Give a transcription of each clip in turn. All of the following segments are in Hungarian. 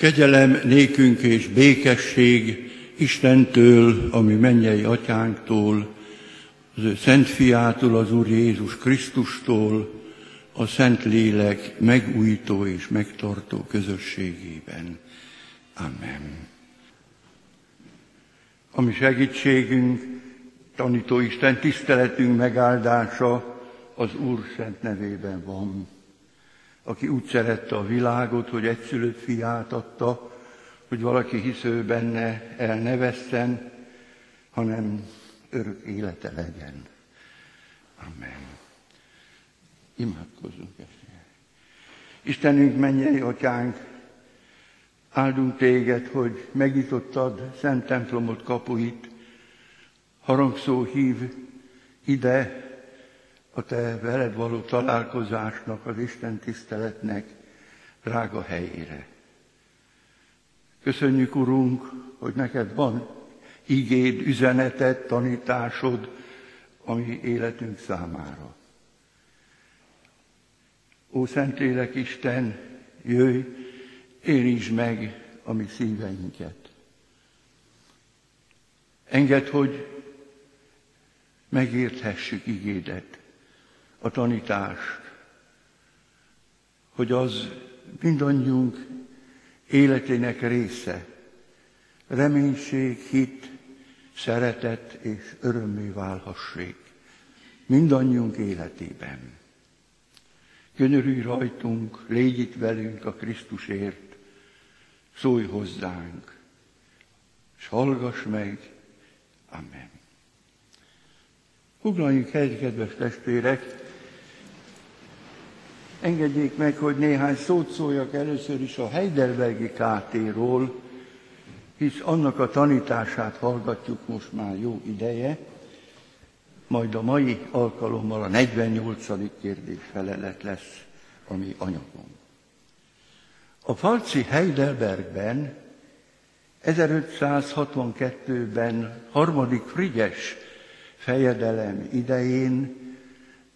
Kegyelem nékünk és békesség Istentől, ami mennyei atyánktól, az ő szent fiától, az Úr Jézus Krisztustól, a Szent Lélek megújító és megtartó közösségében. Amen. Ami segítségünk, tanító Isten tiszteletünk megáldása az Úr szent nevében van aki úgy szerette a világot, hogy egyszülött fiát adta, hogy valaki hisző benne el ne vesszen, hanem örök élete legyen. Amen. Imádkozzunk ezt. Istenünk, mennyei atyánk, áldunk téged, hogy megnyitottad szent templomot kapuit, harangszó hív ide a te veled való találkozásnak, az Isten tiszteletnek drága helyére. Köszönjük, Urunk, hogy neked van igéd, üzeneted, tanításod a mi életünk számára. Ó, Szentlélek Isten, jöjj, érintsd meg a mi szíveinket. Engedd, hogy megérthessük igédet a tanítást, hogy az mindannyiunk életének része, reménység, hit, szeretet és örömmé válhassék mindannyiunk életében. Könyörülj rajtunk, légy itt velünk a Krisztusért, szólj hozzánk, és hallgass meg. Amen. Foglaljunk helyet, kedves testvérek, Engedjék meg, hogy néhány szót szóljak először is a Heidelbergi KT-ról, hisz annak a tanítását hallgatjuk most már jó ideje, majd a mai alkalommal a 48. kérdés felelet lesz a mi anyagom. A Falci Heidelbergben 1562-ben harmadik Frigyes fejedelem idején,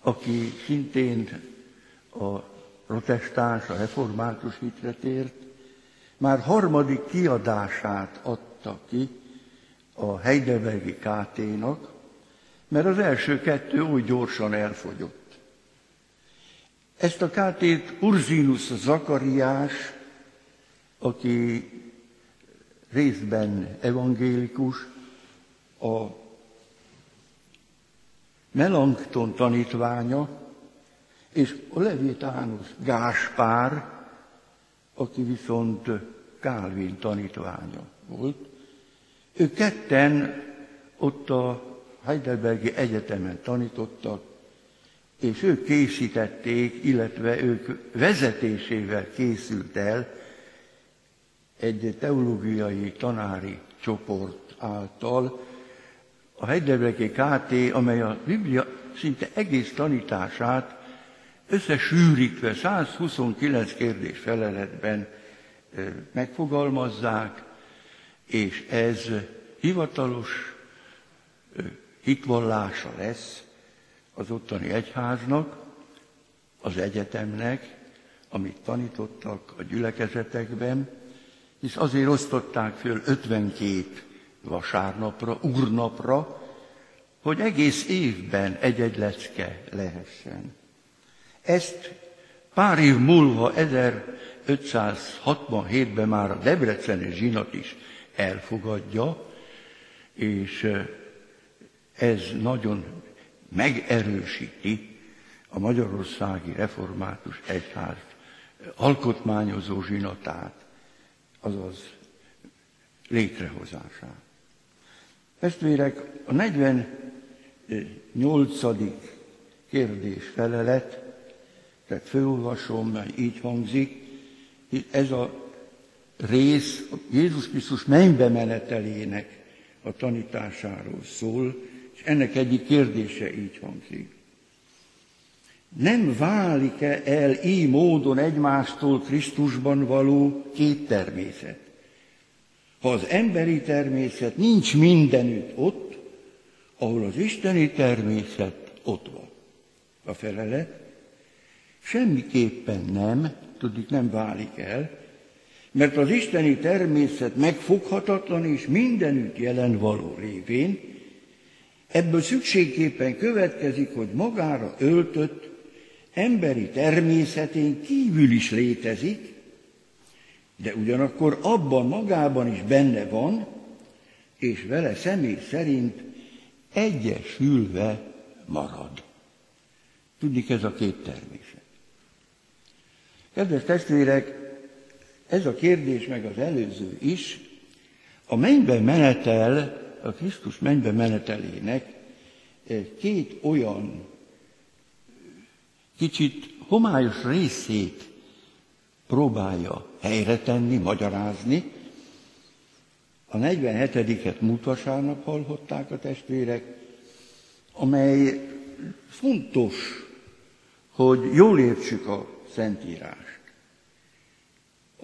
aki szintén a protestáns, a református hitre tért, már harmadik kiadását adta ki a Heidelbergi KT-nak, mert az első kettő úgy gyorsan elfogyott. Ezt a KT-t Urzinus Zakariás, aki részben evangélikus, a Melankton tanítványa, és a Levitánusz Gáspár, aki viszont Kálvin tanítványa volt, ők ketten ott a Heidelbergi Egyetemen tanítottak, és ők készítették, illetve ők vezetésével készült el egy teológiai tanári csoport által a Heidelbergi KT, amely a Biblia szinte egész tanítását összesűrítve 129 kérdés feleletben megfogalmazzák, és ez hivatalos hitvallása lesz az ottani egyháznak, az egyetemnek, amit tanítottak a gyülekezetekben, hisz azért osztották föl 52 vasárnapra, urnapra, hogy egész évben egy-egy lecke lehessen. Ezt pár év múlva, 1567-ben már a Debreceni zsinat is elfogadja, és ez nagyon megerősíti a Magyarországi Református Egyház alkotmányozó zsinatát, azaz létrehozását. Testvérek, a 48. kérdés felelet tehát fölolvasom, mert így hangzik, ez a rész Jézus Krisztus mennybe menetelének a tanításáról szól, és ennek egyik kérdése így hangzik. Nem válik-e el így módon egymástól Krisztusban való két természet? Ha az emberi természet nincs mindenütt ott, ahol az isteni természet ott van. A felelet, Semmiképpen nem, tudik, nem válik el, Mert az isteni természet megfoghatatlan és mindenütt jelen való révén, ebből szükségképpen következik, hogy magára öltött emberi természetén kívül is létezik, de ugyanakkor abban magában is benne van, és vele személy szerint egyesülve marad. Tudnik ez a két természet. Kedves testvérek, ez a kérdés meg az előző is, a mennybe menetel, a Krisztus mennybe menetelének két olyan kicsit homályos részét próbálja helyre tenni, magyarázni. A 47-et múlt vasárnap a testvérek, amely fontos, hogy jól értsük a Szentírást.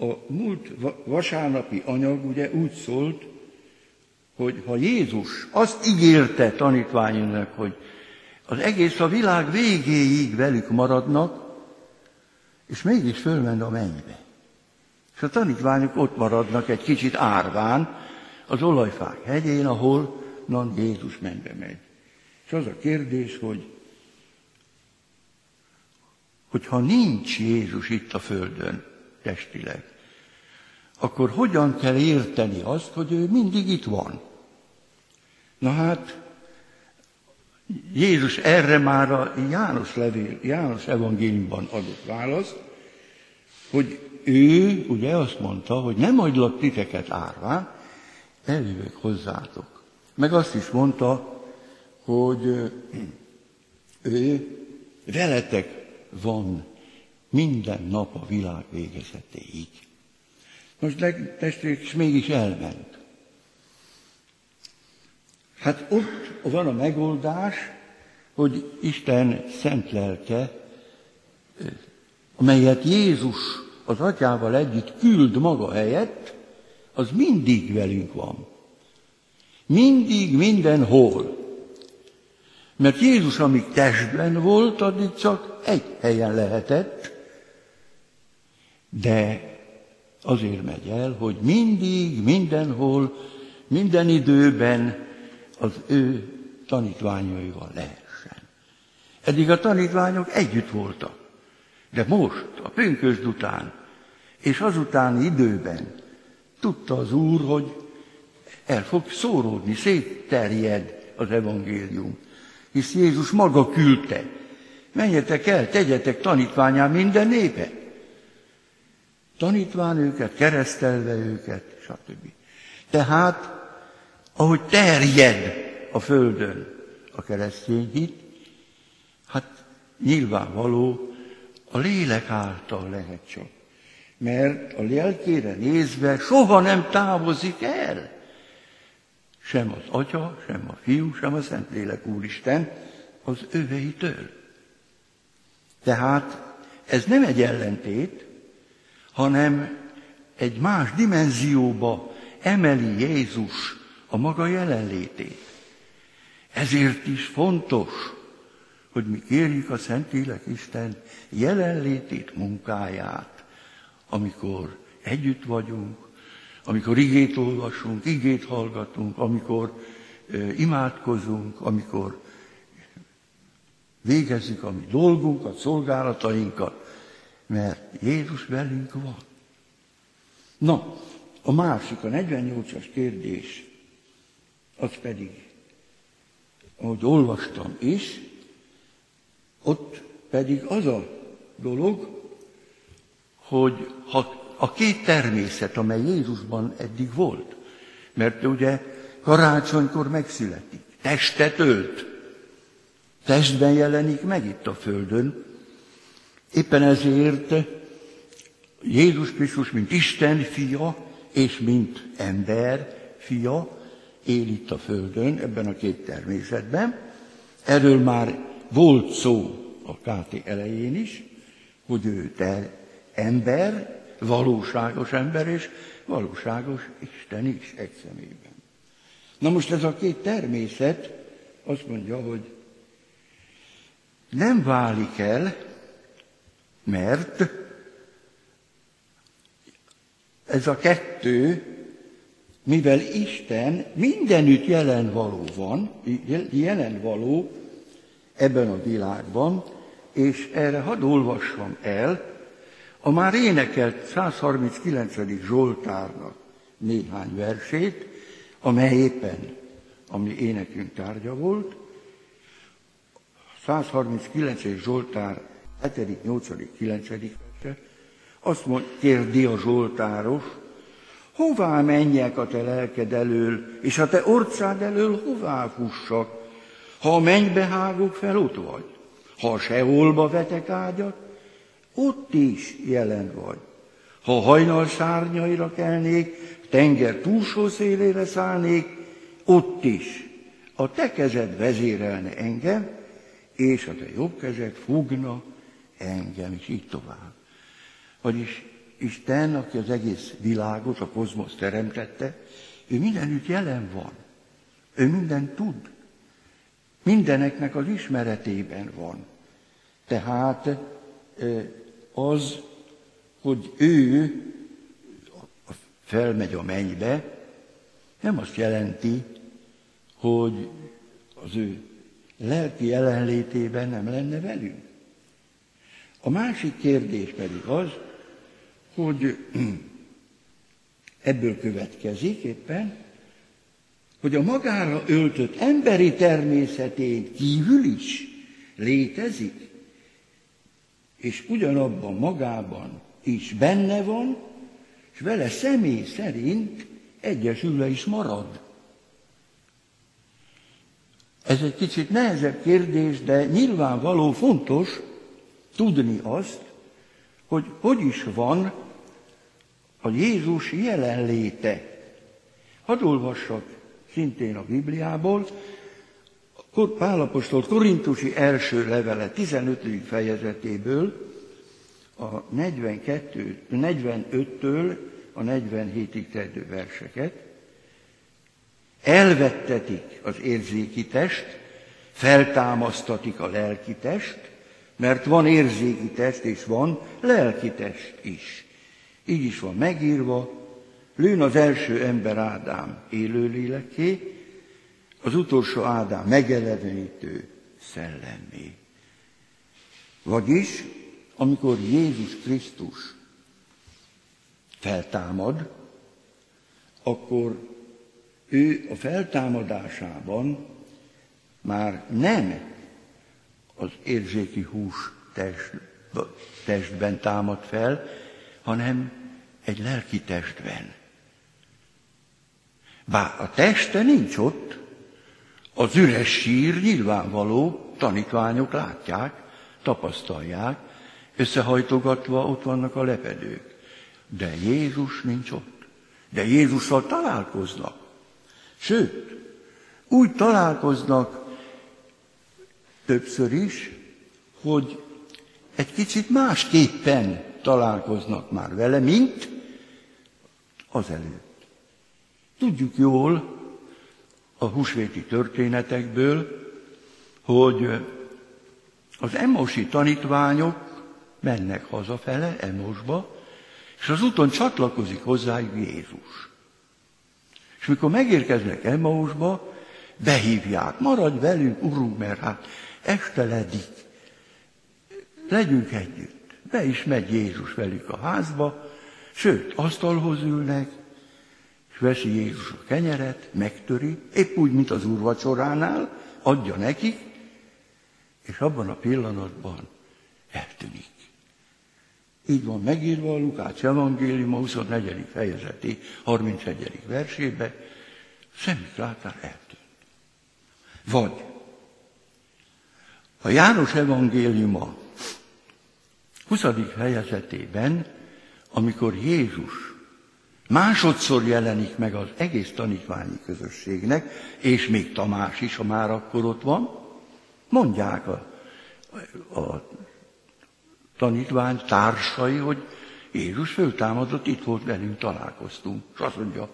A múlt vasárnapi anyag ugye úgy szólt, hogy ha Jézus azt ígérte tanítványainak, hogy az egész a világ végéig velük maradnak, és mégis fölment a mennybe. És a tanítványok ott maradnak egy kicsit árván az olajfák hegyén, ahol non Jézus mennybe megy. És az a kérdés, hogy hogyha nincs Jézus itt a földön testileg, akkor hogyan kell érteni azt, hogy ő mindig itt van? Na hát, Jézus erre már a János, levél, János evangéliumban adott választ, hogy ő ugye azt mondta, hogy nem hagylak titeket árván, eljövök hozzátok. Meg azt is mondta, hogy ő veletek van minden nap a világ végezetéig. Most testvérek, és mégis elment. Hát ott van a megoldás, hogy Isten szent lelke, amelyet Jézus az atyával együtt küld maga helyett, az mindig velünk van. Mindig, mindenhol. Mert Jézus, amíg testben volt, addig csak egy helyen lehetett, de azért megy el, hogy mindig, mindenhol, minden időben az ő tanítványaival lehessen. Eddig a tanítványok együtt voltak, de most, a pünkösd után, és azután időben tudta az Úr, hogy el fog szóródni, szétterjed az evangélium. Hisz Jézus maga küldte. Menjetek el, tegyetek tanítványá minden népe. Tanítván őket, keresztelve őket, stb. Tehát ahogy terjed a földön a keresztény hit, hát nyilvánvaló a lélek által lehet csak. Mert a lelkére nézve soha nem távozik el. Sem az Atya, sem a Fiú, sem a Szentlélek Úristen az öveitől. Tehát ez nem egy ellentét, hanem egy más dimenzióba emeli Jézus a maga jelenlétét. Ezért is fontos, hogy mi kérjük a Szentlélek Isten jelenlétét, munkáját, amikor együtt vagyunk, amikor igét olvasunk, igét hallgatunk, amikor imádkozunk, amikor végezzük a mi dolgunkat, szolgálatainkat, mert Jézus velünk van. Na, a másik, a 48-as kérdés az pedig, ahogy olvastam is, ott pedig az a dolog, hogy ha a két természet, amely Jézusban eddig volt, mert ugye karácsonykor megszületik, testet ölt, testben jelenik meg itt a Földön, éppen ezért Jézus Krisztus, mint Isten fia, és mint ember fia, él itt a Földön, ebben a két természetben. Erről már volt szó a KT elején is, hogy ő te ember, valóságos ember és valóságos Isten is egy szemében. Na most ez a két természet azt mondja, hogy nem válik el, mert ez a kettő, mivel Isten mindenütt jelen való van, jelen való ebben a világban, és erre hadd olvassam el a már énekelt 139. Zsoltárnak néhány versét, amely éppen a mi énekünk tárgya volt. 139. Zsoltár 7., 8., 9. verse. Azt mond, kérdi a Zsoltáros, hová menjek a te lelked elől, és a te orcád elől hová fussak? Ha a mennybe hágok fel, ott vagy. Ha a seholba vetek ágyat, ott is jelen vagy. Ha hajnal szárnyaira kelnék, tenger túlsó szélére szállnék, ott is a te kezed vezérelne engem, és a te jobb kezed fogna engem, és így tovább. Vagyis Isten, aki az egész világot, a kozmosz teremtette, ő mindenütt jelen van. Ő mindent tud. Mindeneknek az ismeretében van. Tehát az, hogy ő felmegy a mennybe, nem azt jelenti, hogy az ő lelki jelenlétében nem lenne velünk. A másik kérdés pedig az, hogy ebből következik éppen, hogy a magára öltött emberi természetén kívül is létezik, és ugyanabban magában is benne van, és vele személy szerint egyesülve is marad. Ez egy kicsit nehezebb kérdés, de nyilvánvaló fontos tudni azt, hogy hogy is van a Jézus jelenléte. Hadd olvassak szintén a Bibliából, Pálapostól Korintusi első levele 15. fejezetéből, a 42, 45-től a 47-ig terjedő verseket, elvettetik az érzéki test, feltámasztatik a lelki test, mert van érzéki test és van lelki test is. Így is van megírva, lőn az első ember Ádám élőléleké, az utolsó Ádám megelevenítő szellemmé. Vagyis, amikor Jézus Krisztus feltámad, akkor ő a feltámadásában már nem az érzéki hús test, testben támad fel, hanem egy lelki testben. Bár a teste nincs ott, az üres sír nyilvánvaló, tanítványok látják, tapasztalják, összehajtogatva ott vannak a lepedők. De Jézus nincs ott. De Jézussal találkoznak. Sőt, úgy találkoznak többször is, hogy egy kicsit másképpen találkoznak már vele, mint az előtt. Tudjuk jól a húsvéti történetekből, hogy az Emmausi tanítványok mennek hazafele, Emmausba, és az úton csatlakozik hozzájuk Jézus. És mikor megérkeznek Emmausba, behívják, maradj velünk, urunk, mert hát esteledik, legyünk együtt. Be is megy Jézus velük a házba, sőt, asztalhoz ülnek, és veszi Jézus a kenyeret, megtöri, épp úgy, mint az úrvacsoránál, adja nekik, és abban a pillanatban eltűnik. Így van megírva a Lukács evangélium a 24. fejezeti 31. versébe, semmit látár eltűnt. Vagy a János evangéliuma 20. fejezetében, amikor Jézus másodszor jelenik meg az egész tanítványi közösségnek, és még Tamás is, ha már akkor ott van, mondják a, a tanítvány társai, hogy Jézus föltámadott, itt volt velünk, találkoztunk. És azt mondja,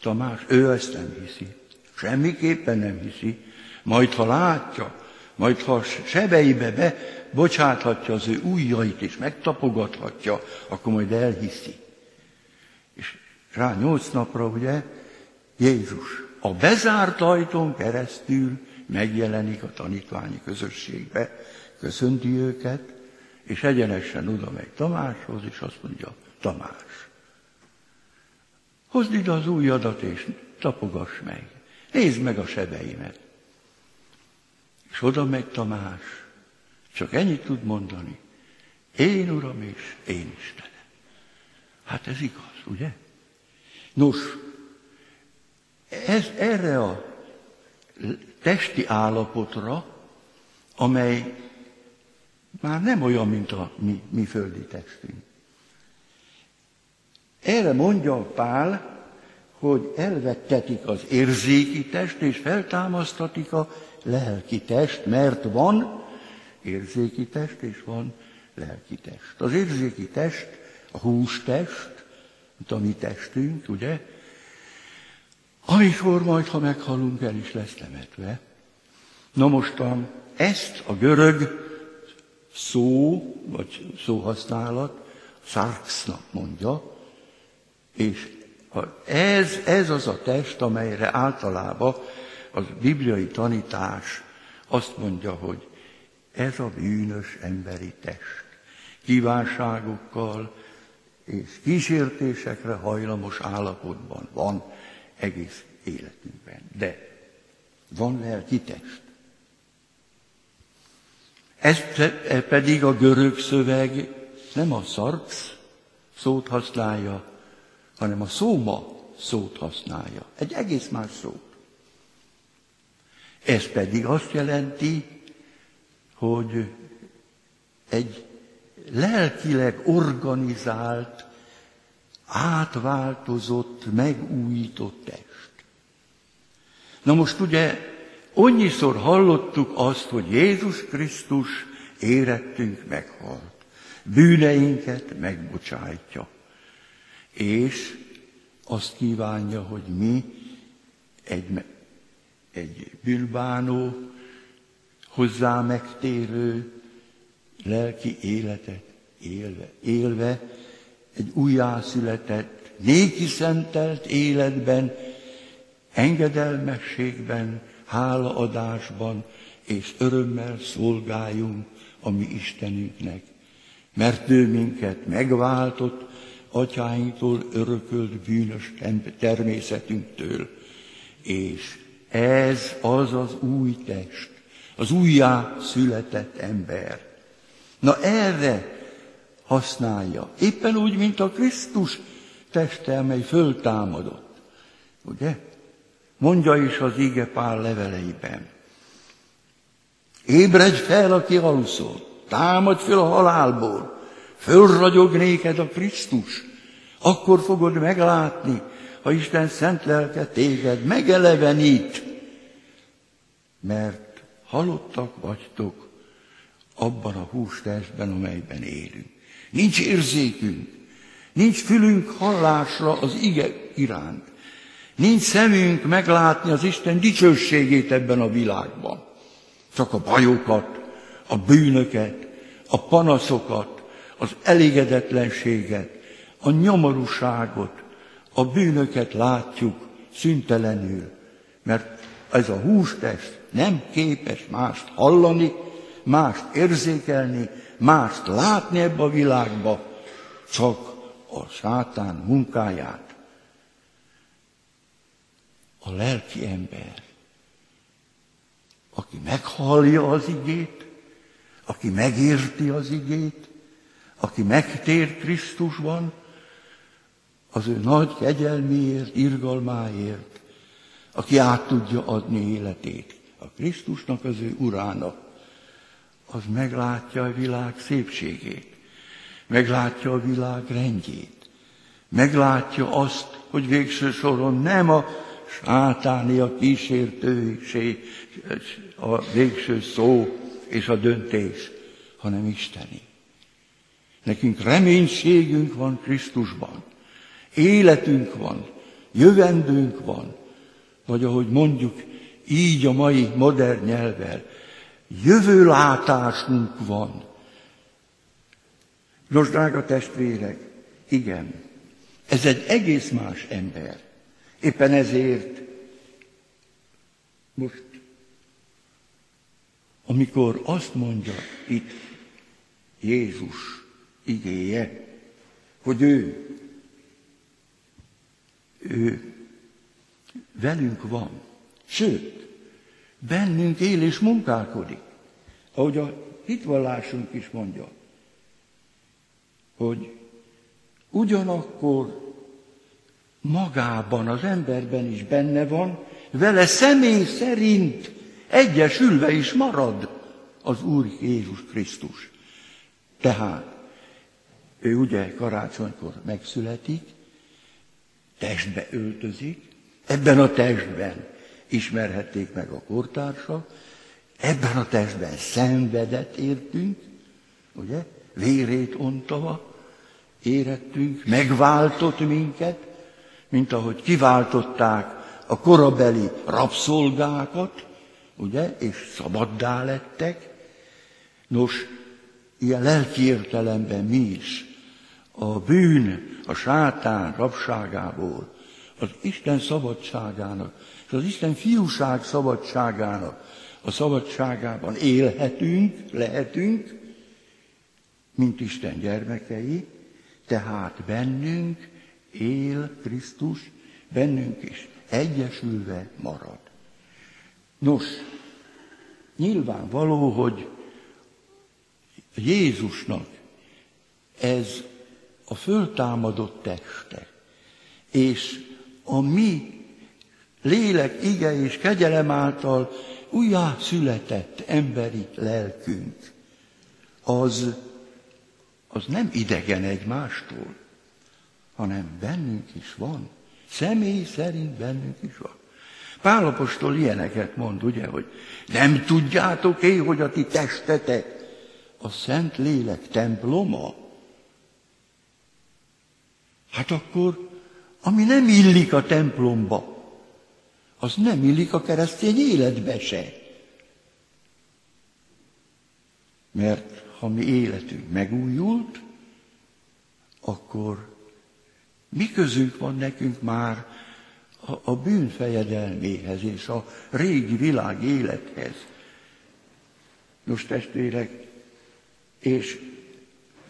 Tamás, ő ezt nem hiszi. Semmiképpen nem hiszi. Majd, ha látja, majd, ha sebeibe be bocsáthatja az ő ujjait, és megtapogathatja, akkor majd elhiszi. És rá nyolc napra, ugye, Jézus a bezárt ajtón keresztül megjelenik a tanítványi közösségbe, köszönti őket, és egyenesen oda megy Tamáshoz, és azt mondja, Tamás, hozd ide az új és tapogass meg. Nézd meg a sebeimet. És oda megy Tamás, csak ennyit tud mondani. Én Uram és én Istenem. Hát ez igaz, ugye? Nos, ez erre a testi állapotra, amely már nem olyan, mint a mi, mi földi testünk. Erre mondja Pál, hogy elvettetik az érzéki test, és feltámasztatik a lelki test, mert van érzéki test, és van lelki test. Az érzéki test, a hústest, mint a mi testünk, ugye, amikor majd, ha meghalunk, el is lesz temetve. Na mostan ezt a görög szó, vagy szóhasználat szarksznak mondja, és ez, ez az a test, amelyre általában az bibliai tanítás azt mondja, hogy ez a bűnös emberi test. Kívánságokkal és kísértésekre hajlamos állapotban van egész életünkben. De van lelki test. Ez pedig a görög szöveg nem a szarx szót használja, hanem a szóma szót használja. Egy egész más szót. Ez pedig azt jelenti, hogy egy lelkileg organizált, átváltozott, megújított test. Na most ugye annyiszor hallottuk azt, hogy Jézus Krisztus érettünk meghalt, bűneinket megbocsájtja, és azt kívánja, hogy mi egy, egy bűnbánó, hozzá megtérő lelki életet élve, élve egy újjászületett, néki szentelt életben, engedelmességben, hálaadásban és örömmel szolgáljunk a mi Istenünknek, mert ő minket megváltott atyáinktól örökölt bűnös természetünktől, és ez az az új test, az újjá született ember. Na erre használja. Éppen úgy, mint a Krisztus teste, amely föltámadott. Ugye? Mondja is az ige pár leveleiben. Ébredj fel, aki alszol, támadj fel a halálból, fölragyog néked a Krisztus, akkor fogod meglátni, ha Isten szent lelke téged megelevenít, mert halottak vagytok abban a hústestben, amelyben élünk. Nincs érzékünk, nincs fülünk hallásra az ige iránt, nincs szemünk meglátni az Isten dicsőségét ebben a világban. Csak a bajokat, a bűnöket, a panaszokat, az elégedetlenséget, a nyomorúságot, a bűnöket látjuk szüntelenül, mert ez a hústest nem képes mást hallani, mást érzékelni, mást látni ebbe a világba, csak a sátán munkáját. A lelki ember, aki meghallja az igét, aki megérti az igét, aki megtér Krisztusban, az ő nagy kegyelmiért, irgalmáért, aki át tudja adni életét a Krisztusnak, az ő urának, az meglátja a világ szépségét, meglátja a világ rendjét, meglátja azt, hogy végső soron nem a sátáni, a kísértőség, a végső szó és a döntés, hanem Isteni. Nekünk reménységünk van Krisztusban. Életünk van, jövendőnk van, vagy ahogy mondjuk így a mai modern nyelvvel, jövőlátásunk van. Nos, drága testvérek, igen, Ez egy egész más ember. Éppen ezért most, amikor azt mondja itt Jézus igéje, hogy ő, ő velünk van, sőt, bennünk él és munkálkodik, ahogy a hitvallásunk is mondja, hogy ugyanakkor magában, az emberben is benne van, vele személy szerint egyesülve is marad az Úr Jézus Krisztus. Tehát ő ugye karácsonykor megszületik, testbe öltözik, ebben a testben ismerhették meg a kortársak, ebben a testben szenvedett értünk, ugye, vérét ontava, érettünk, megváltott minket, mint ahogy kiváltották a korabeli rabszolgákat, ugye, és szabaddá lettek. Nos, ilyen lelki értelemben mi is a bűn, a sátán rabságából, az Isten szabadságának, és az Isten fiúság szabadságának a szabadságában élhetünk, lehetünk, mint Isten gyermekei, tehát bennünk él Krisztus, bennünk is egyesülve marad. Nos, nyilvánvaló, hogy Jézusnak ez a föltámadott teste, és a mi lélek, ige és kegyelem által újjá született emberi lelkünk, az, az nem idegen egymástól, hanem bennünk is van. Személy szerint bennünk is van. Pálapostól ilyeneket mond, ugye, hogy nem tudjátok én, hogy a ti testetek a Szent Lélek temploma? Hát akkor, ami nem illik a templomba, az nem illik a keresztény életbe se. Mert ha mi életünk megújult, akkor mi közünk van nekünk már a, a bűn fejedelméhez és a régi világ élethez? Nos, testvérek, és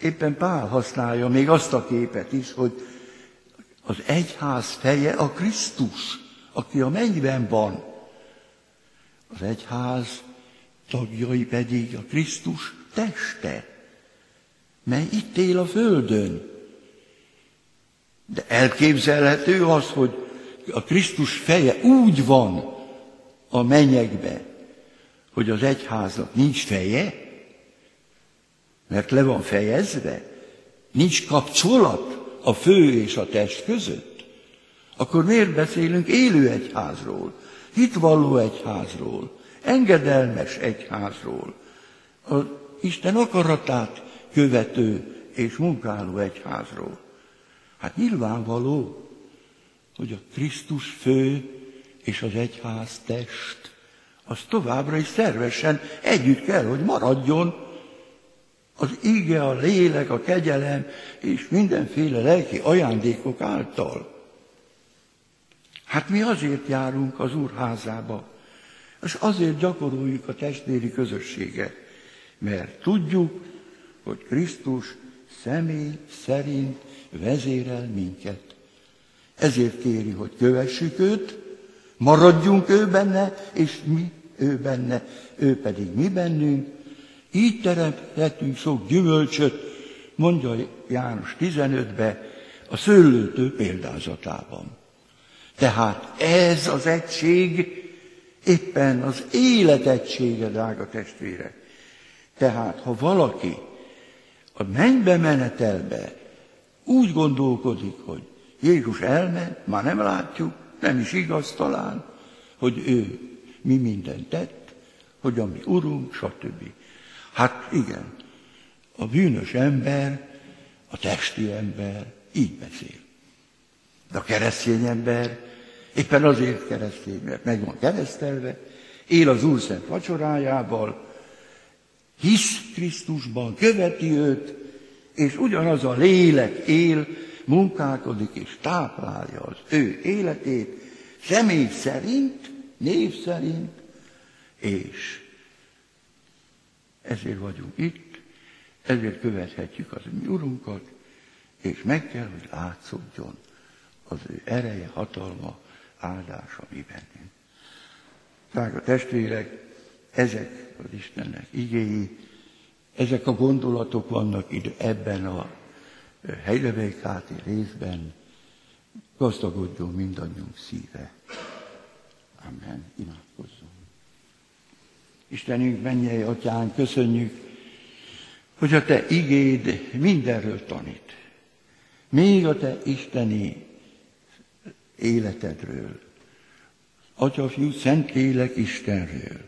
éppen Pál használja még azt a képet is, hogy az egyház feje a Krisztus, aki a mennyben van. Az egyház tagjai pedig a Krisztus teste, mely itt él a földön. De elképzelhető az, hogy a Krisztus feje úgy van a mennyekbe, hogy az egyháznak nincs feje, mert le van fejezve, nincs kapcsolat a fő és a test között, akkor miért beszélünk élő egyházról, hitvalló egyházról, engedelmes egyházról, az Isten akaratát követő és munkáló egyházról? Hát nyilvánvaló, hogy a Krisztus fő és az egyház test, az továbbra is szervesen együtt kell, hogy maradjon az ige, a lélek, a kegyelem és mindenféle lelki ajándékok által. Hát mi azért járunk az Úr házába, és azért gyakoroljuk a testvéri közösséget, mert tudjuk, hogy Krisztus személy szerint vezérel minket. Ezért kéri, hogy kövessük őt, maradjunk ő benne, és mi ő benne, ő pedig mi bennünk. Így teremthetünk sok gyümölcsöt, mondja János 15-be, a szőlőtő példázatában. Tehát ez az egység éppen az élet egysége, drága testvére. Tehát, ha valaki a mennybe menetelbe úgy gondolkodik, hogy Jézus elment, már nem látjuk, nem is igaz talán, hogy ő mi mindent tett, hogy a mi urunk, stb. Hát igen, a bűnös ember, a testi ember így beszél. De a keresztény ember éppen azért keresztény, mert meg van keresztelve, él az Úr Szent vacsorájával, hisz Krisztusban, követi őt, és ugyanaz a lélek él, munkálkodik és táplálja az ő életét személy szerint, név szerint, és ezért vagyunk itt, ezért követhetjük az mi Urunkat, és meg kell, hogy látszódjon az ő ereje, hatalma, áldása mi bennünk. Drága testvérek, ezek az Istennek igéi, ezek a gondolatok vannak itt ebben a Heidebekáti részben, gazdagodjon mindannyiunk szíve. Amen. Imádkozzunk. Istenünk, mennyei atyán, köszönjük, hogy a te igéd mindenről tanít. Még a te isteni életedről. Atya, Fiú, Szent Lélek Istenről,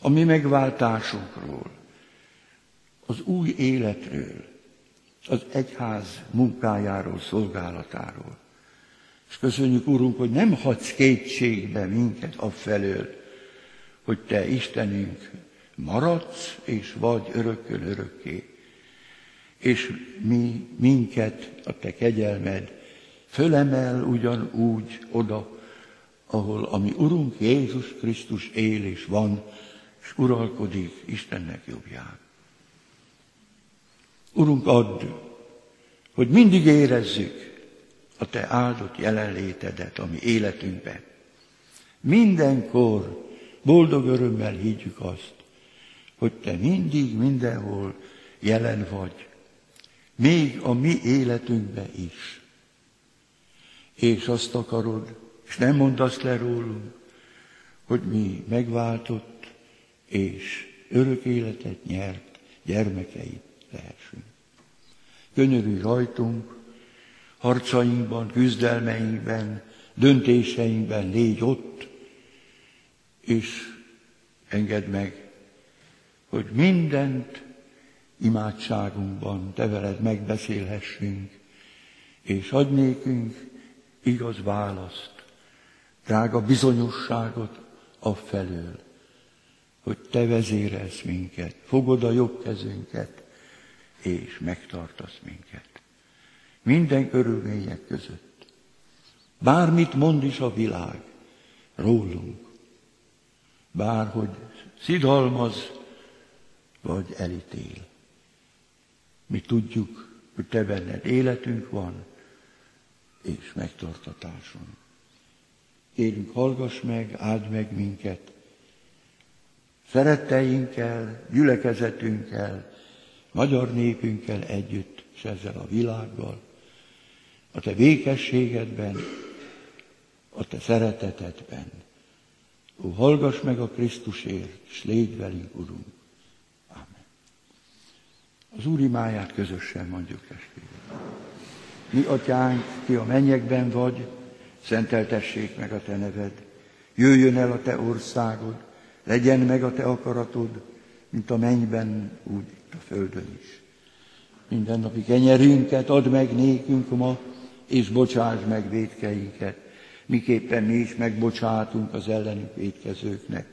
a mi megváltásunkról, az új életről, az egyház munkájáról, szolgálatáról. És köszönjük, Úrunk, hogy nem hagysz kétségbe minket afelől, hogy Te Istenünk maradsz, és vagy örökkön örökké. És mi minket, a Te kegyelmed, fölemel ugyanúgy oda, ahol a mi Urunk Jézus Krisztus él és van, és uralkodik Istennek jobbján. Urunk, add, hogy mindig érezzük a Te áldott jelenlétedet a mi életünkben. Mindenkor boldog örömmel higgyük azt, hogy Te mindig, mindenhol jelen vagy, még a mi életünkben is. És azt akarod, és nem mondasz le rólunk, hogy mi megváltott és örök életet nyert gyermekeit lehessünk. Könyörülj rajtunk, harcainkban, küzdelmeinkben, döntéseinkben légy ott, és engedd meg, hogy mindent imádságunkban te veled megbeszélhessünk, és adj nékünk igaz választ, drága bizonyosságot felől, hogy te vezérelsz minket, fogod a jobb kezünket, és megtartasz minket. Minden körülmények között. Bármit mond is a világ rólunk, bárhogy szidalmaz, vagy elítél. Mi tudjuk, hogy te benned életünk van, és megtartatáson. Kérünk, hallgass meg, áld meg minket, szeretteinkkel, gyülekezetünkkel, magyar népünkkel együtt, és ezzel a világgal, a te békességedben, a te szeretetedben. Ó, hallgass meg a Krisztusért, és légy velünk, Urunk. Amen. Az Úr imáját közösen mondjuk testvérek. Mi, atyánk, ki a mennyekben vagy, szenteltessék meg a te neved. Jöjjön el a te országod, legyen meg a te akaratod, mint a mennyben, úgy a földön is. Minden napi kenyerünket add meg nékünk ma, és bocsáss meg védkeinket, miképpen mi is megbocsátunk az ellenünk védkezőknek.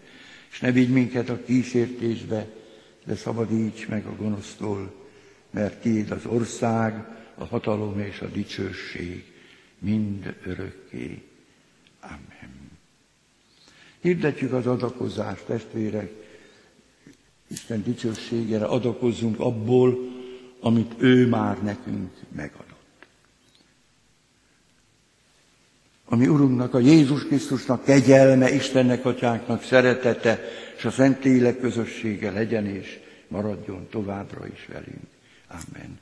És ne vigy minket a kísértésbe, de szabadíts meg a gonosztól, mert tiéd az ország, a hatalom és a dicsőség mind örökké. Amen. Hirdetjük az adakozást, testvérek, Isten dicsőségére adakozzunk abból, amit ő már nekünk megadott. ami Urunknak, a Jézus Krisztusnak kegyelme, Istennek Atyánknak szeretete, és a Szent Élek közössége legyen és maradjon továbbra is velünk. Amen.